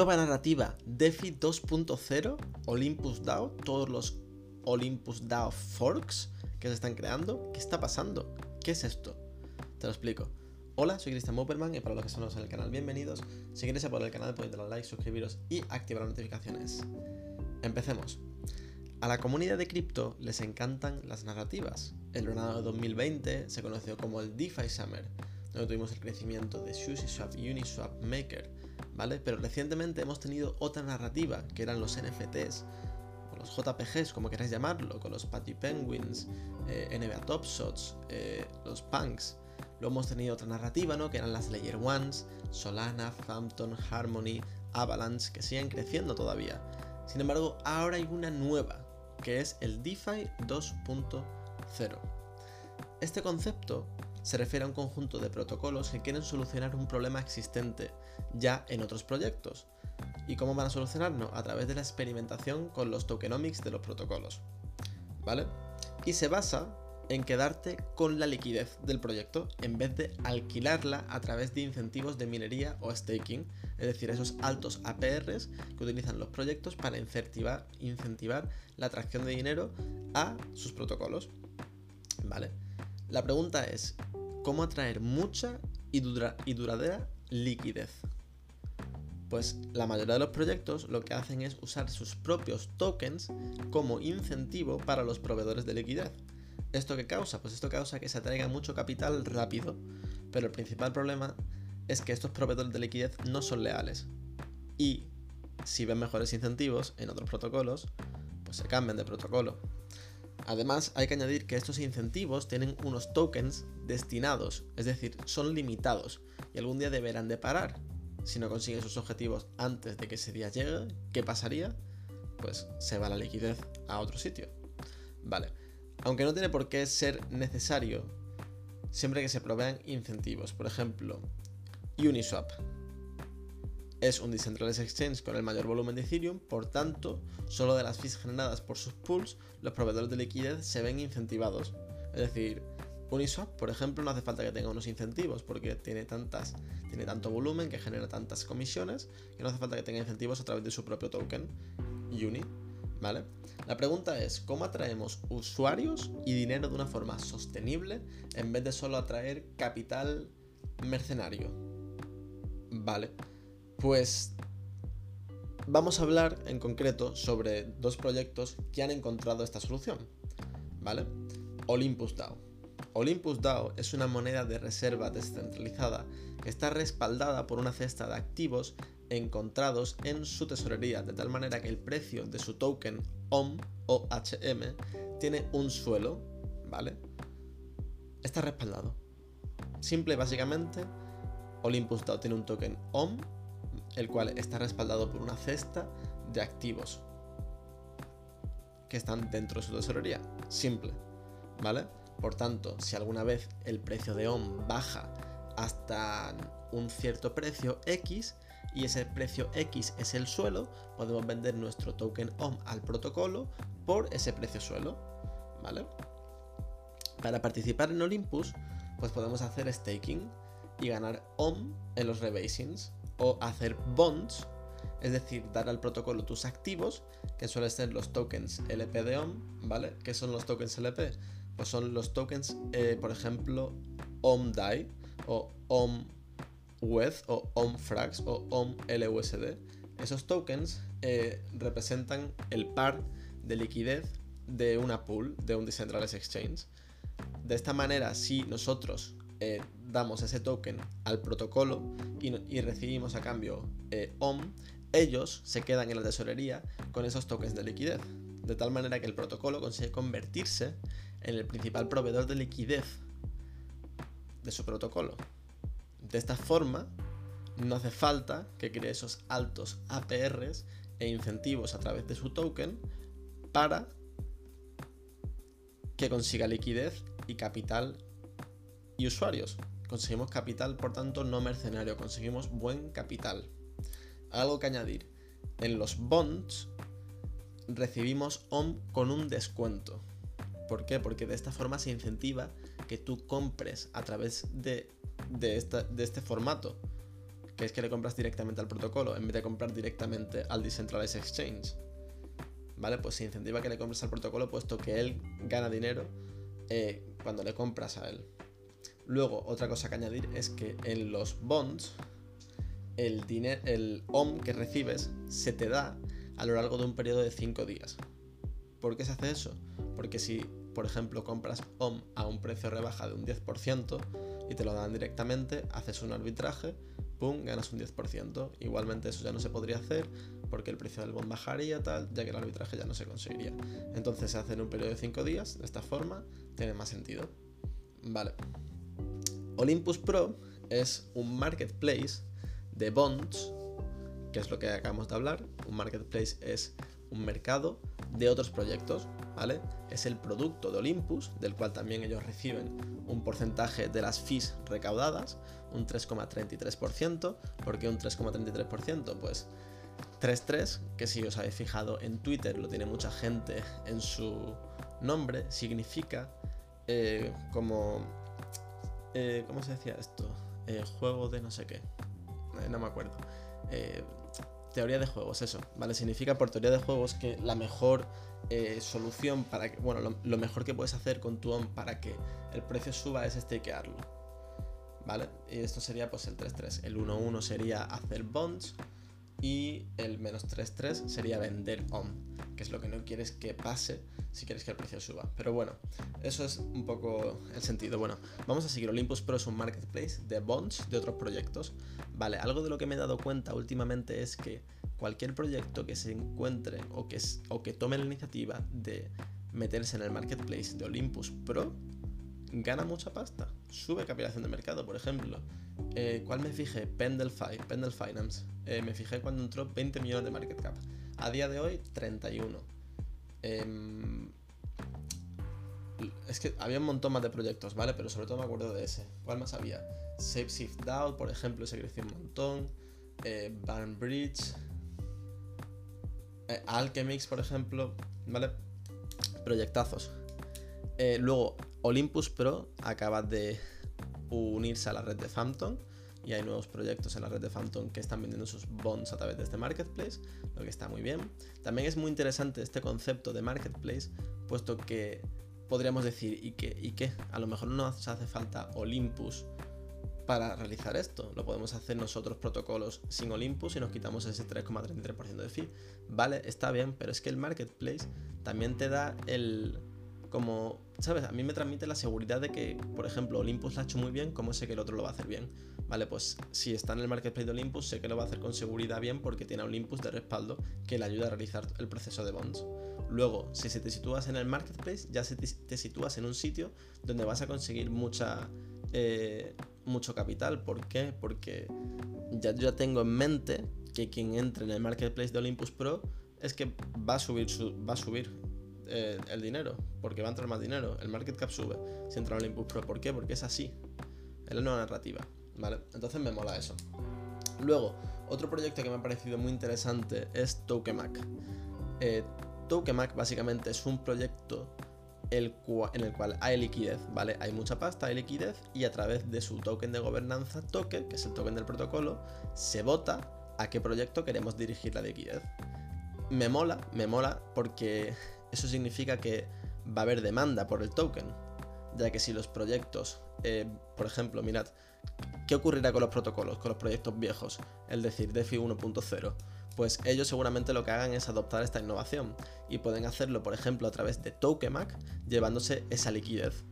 Nueva narrativa DeFi 2.0, Olympus DAO, todos los Olympus DAO forks que se están creando. ¿Qué está pasando? ¿Qué es esto? Te lo explico. Hola, soy Cristian Mopperman y para los que son nuevos en el canal, bienvenidos. Si queréis apoyar el canal podéis darle like, suscribiros y activar las notificaciones. Empecemos. A la comunidad de cripto les encantan las narrativas. El verano de 2020 se conoció como el DeFi Summer, donde tuvimos el crecimiento de SushiSwap, Uniswap, Maker, Pero recientemente hemos tenido otra narrativa, que eran los NFTs, o los JPGs, como queráis llamarlo, con los Patty Penguins, eh, NBA Top Shots, eh, los Punks. Luego hemos tenido otra narrativa, ¿no? Que eran las Layer Ones, Solana, Phantom, Harmony, Avalanche, que siguen creciendo todavía. Sin embargo, ahora hay una nueva, que es el DeFi 2.0. Este concepto se refiere a un conjunto de protocolos que quieren solucionar un problema existente ya en otros proyectos. ¿Y cómo van a solucionarlo? A través de la experimentación con los tokenomics de los protocolos. ¿Vale? Y se basa en quedarte con la liquidez del proyecto en vez de alquilarla a través de incentivos de minería o staking, es decir, esos altos APRs que utilizan los proyectos para incentivar, incentivar la atracción de dinero a sus protocolos. ¿Vale? La pregunta es, ¿cómo atraer mucha y, duradera liquidez? Pues la mayoría de los proyectos lo que hacen es usar sus propios tokens como incentivo para los proveedores de liquidez. ¿Esto qué causa? Pues esto causa que se atraiga mucho capital rápido, pero el principal problema es que estos proveedores de liquidez no son leales. Y si ven mejores incentivos en otros protocolos, pues se cambian de protocolo. Además, hay que añadir que estos incentivos tienen unos tokens destinados, es decir, son limitados y algún día deberán de parar. Si no consiguen sus objetivos antes de que ese día llegue, ¿qué pasaría? Pues se va la liquidez a otro sitio. Vale, aunque no tiene por qué ser necesario siempre que se provean incentivos. Por ejemplo, Uniswap es un decentralized exchange con el mayor volumen de Ethereum, por tanto, solo de las fees generadas por sus pools, los proveedores de liquidez se ven incentivados. Es decir, Uniswap, por ejemplo, no hace falta que tenga unos incentivos porque tiene, tantas, tiene tanto volumen que genera tantas comisiones que no hace falta que tenga incentivos a través de su propio token, Uni. ¿Vale? La pregunta es, ¿cómo atraemos usuarios y dinero de una forma sostenible en vez de solo atraer capital mercenario? Vale, pues vamos a hablar en concreto sobre dos proyectos que han encontrado esta solución. ¿Vale? Olympus DAO. Olympus DAO es una moneda de reserva descentralizada que está respaldada por una cesta de activos encontrados en su tesorería, de tal manera que el precio de su token OM o HM tiene un suelo, ¿vale? Está respaldado. Simple y básicamente, Olympus DAO tiene un token OM, el cual está respaldado por una cesta de activos que están dentro de su tesorería. Simple, ¿vale? Por tanto, si alguna vez el precio de OM baja hasta un cierto precio X, y ese precio X es el suelo, podemos vender nuestro token OM al protocolo por ese precio suelo, ¿vale? Para participar en Olympus, pues podemos hacer staking y ganar OM en los rebasings o hacer bonds, es decir, dar al protocolo tus activos, que suelen ser los tokens LP de OM, ¿vale? ¿Qué son los tokens LP? Pues son los tokens, eh, por ejemplo, OMDAI o OM WETH o OMFRAX o OMLUSD. Esos tokens eh, representan el par de liquidez de una pool, de un decentralized exchange. De esta manera, si nosotros eh, damos ese token al protocolo y, recibimos a cambio eh, OM, ellos se quedan en la tesorería con esos tokens de liquidez. De tal manera que el protocolo consigue convertirse en el principal proveedor de liquidez de su protocolo. De esta forma, no hace falta que cree esos altos APRs e incentivos a través de su token para que consiga liquidez y capital y usuarios. Conseguimos capital, por tanto, no mercenario, conseguimos buen capital. Algo que añadir, en los bonds recibimos OM con un descuento. ¿Por qué? Porque de esta forma se incentiva que tú compres a través de de, esta, de este formato, que es que le compras directamente al protocolo en vez de comprar directamente al Decentralized Exchange. ¿Vale? Pues se incentiva que le compres al protocolo puesto que él gana dinero eh, cuando le compras a él. Luego, otra cosa que añadir es que en los bonds, el, dinero, el OM que recibes se te da a lo largo de un periodo de 5 días. ¿Por qué se hace eso? Porque si, por ejemplo, compras OM a un precio rebaja de un 10% y te lo dan directamente, haces un arbitraje, ¡pum!, ganas un 10%. Igualmente eso ya no se podría hacer porque el precio del bond bajaría, tal, ya que el arbitraje ya no se conseguiría. Entonces se hace en un periodo de 5 días, de esta forma, tiene más sentido. Vale. Olympus Pro es un marketplace de bonds, que es lo que acabamos de hablar. Un marketplace es un mercado de otros proyectos, ¿vale? Es el producto de Olympus, del cual también ellos reciben un porcentaje de las fees recaudadas, un 3,33%. ¿Por qué un 3,33%? Pues 3.3, que si os habéis fijado en Twitter, lo tiene mucha gente en su nombre, significa eh, como eh, ¿Cómo se decía esto? Eh, juego de no sé qué. Eh, no me acuerdo. teoría de juegos, eso. ¿Vale? Significa por teoría de juegos que la mejor solución para que. Bueno, lo, mejor que puedes hacer con tu ON para que el precio suba es stakearlo. ¿Vale? Y esto sería pues el 3-3. El 1-1 sería hacer bonds y el menos 3-3 sería vender on, que es lo que no quieres que pase si quieres que el precio suba. Pero bueno, eso es un poco el sentido. Bueno, vamos a seguir. Olympus Pro es un marketplace de bonds de otros proyectos. Vale, algo de lo que me he dado cuenta últimamente es que cualquier proyecto que se encuentre o que, o que tome la iniciativa de meterse en el marketplace de Olympus Pro gana mucha pasta. Sube capitalización de mercado, por ejemplo. Eh, ¿Cuál me fijé? Pendle, Pendle Finance. Eh, me fijé cuando entró 20 millones de market cap. A día de hoy, 31. Em, es que había un montón más de proyectos, ¿vale? Pero sobre todo me acuerdo de ese. ¿Cuál más había? SafeShift DAO, por ejemplo, se creció un montón. Eh, Bridge. Eh, Alchemix, por ejemplo. ¿Vale? Proyectazos. Eh, luego, Olympus Pro acaba de unirse a la red de Phantom y hay nuevos proyectos en la red de Phantom que están vendiendo sus bonds a través de este marketplace, lo que está muy bien. También es muy interesante este concepto de marketplace, puesto que podríamos decir, ¿y qué? ¿Y qué? A lo mejor no nos hace falta Olympus para realizar esto. Lo podemos hacer nosotros protocolos sin Olympus y nos quitamos ese 3,33% de fee. Vale, está bien, pero es que el marketplace también te da el como, ¿sabes? A mí me transmite la seguridad de que, por ejemplo, Olympus lo ha hecho muy bien, como sé que el otro lo va a hacer bien. Vale, pues si está en el marketplace de Olympus, sé que lo va a hacer con seguridad bien porque tiene a Olympus de respaldo que le ayuda a realizar el proceso de bonds. Luego, si se te sitúas en el marketplace, ya se te, sitúas en un sitio donde vas a conseguir mucha, eh, mucho capital. ¿Por qué? Porque ya, ya tengo en mente que quien entre en el marketplace de Olympus Pro es que va a subir, su, va a subir eh, el dinero, porque va a entrar más dinero. El market cap sube si entra en Olympus Pro. ¿Por qué? Porque es así. Es la nueva narrativa. ¿Vale? Entonces me mola eso. Luego, otro proyecto que me ha parecido muy interesante es Tokemac. Eh, Tokemac básicamente es un proyecto el en el cual hay liquidez, ¿vale? Hay mucha pasta, hay liquidez y a través de su token de gobernanza, token, que es el token del protocolo, se vota a qué proyecto queremos dirigir la liquidez. Me mola, me mola porque eso significa que va a haber demanda por el token, ya que si los proyectos, eh, por ejemplo, mirad, ¿qué ocurrirá con los protocolos, con los proyectos viejos? Es decir, DeFi 1.0. Pues ellos seguramente lo que hagan es adoptar esta innovación y pueden hacerlo, por ejemplo, a través de Tokemac, llevándose esa liquidez.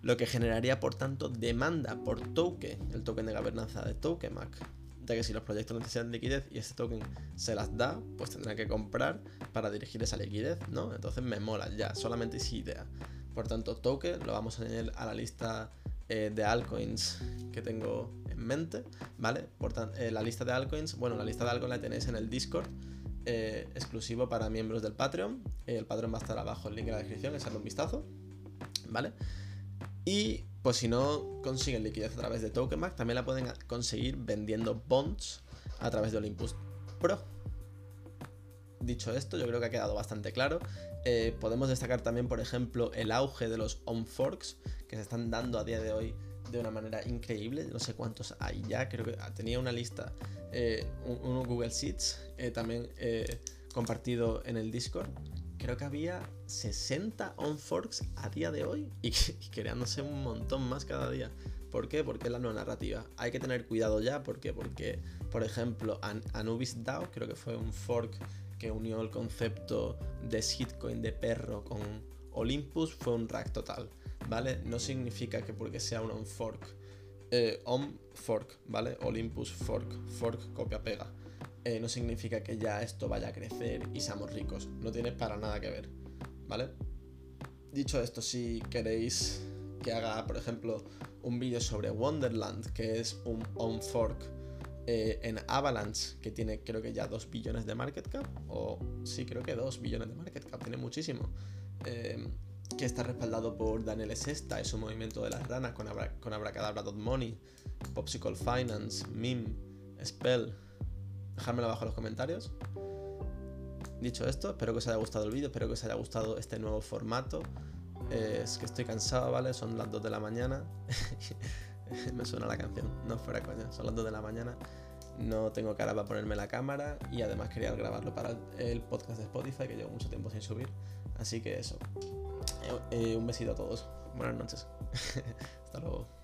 Lo que generaría, por tanto, demanda por token, el token de gobernanza de Tokemac ya que si los proyectos necesitan liquidez y este token se las da, pues tendrán que comprar para dirigir esa liquidez, ¿no? Entonces me mola ya, solamente es idea. Por tanto, token lo vamos a añadir a la lista eh, de altcoins que tengo en mente, ¿vale? Por tanto, eh, la lista de altcoins, bueno, la lista de altcoins la tenéis en el Discord. Eh, exclusivo para miembros del Patreon. el Patreon va a estar abajo el link en la descripción, echarle un vistazo. ¿Vale? Y pues si no consiguen liquidez a través de Tokenback, también la pueden conseguir vendiendo bonds a través de Olympus Pro. Dicho esto, yo creo que ha quedado bastante claro. Eh, podemos destacar también, por ejemplo, el auge de los on-forks que se están dando a día de hoy de una manera increíble. No sé cuántos hay ya, creo que tenía una lista, eh, uno Google Sheets, eh, también eh, compartido en el Discord. Creo que había 60 on-forks a día de hoy y, creándose un montón más cada día. ¿Por qué? Porque es la nueva narrativa. Hay que tener cuidado ya, ¿por qué? Porque, por ejemplo, Anubis DAO, creo que fue un fork que unió el concepto de shitcoin de perro con Olympus, fue un rack total. ¿vale? No significa que porque sea un on-fork, eh, on-fork, ¿vale? Olympus fork, fork copia-pega. Eh, no significa que ya esto vaya a crecer y seamos ricos. No tiene para nada que ver, ¿vale? Dicho esto, si queréis que haga, por ejemplo, un vídeo sobre Wonderland, que es un on-fork eh, en Avalanche, que tiene creo que ya 2 billones de market cap, o sí, creo que 2 billones de market cap, tiene muchísimo. Eh, que está respaldado por Daniel Sesta y su movimiento de las ranas con, Abra con Abracadabra.money, Popsicle Finance, Mim, Spell. Dejármelo abajo en los comentarios. Dicho esto, espero que os haya gustado el vídeo, espero que os haya gustado este nuevo formato. es que estoy cansado, ¿vale? Son las 2 de la mañana. Me suena la canción, no fuera coña. Son las 2 de la mañana. No tengo cara para ponerme la cámara y además quería grabarlo para el podcast de Spotify que llevo mucho tiempo sin subir. Así que eso. Eh, un besito a todos. Buenas noches. Hasta luego.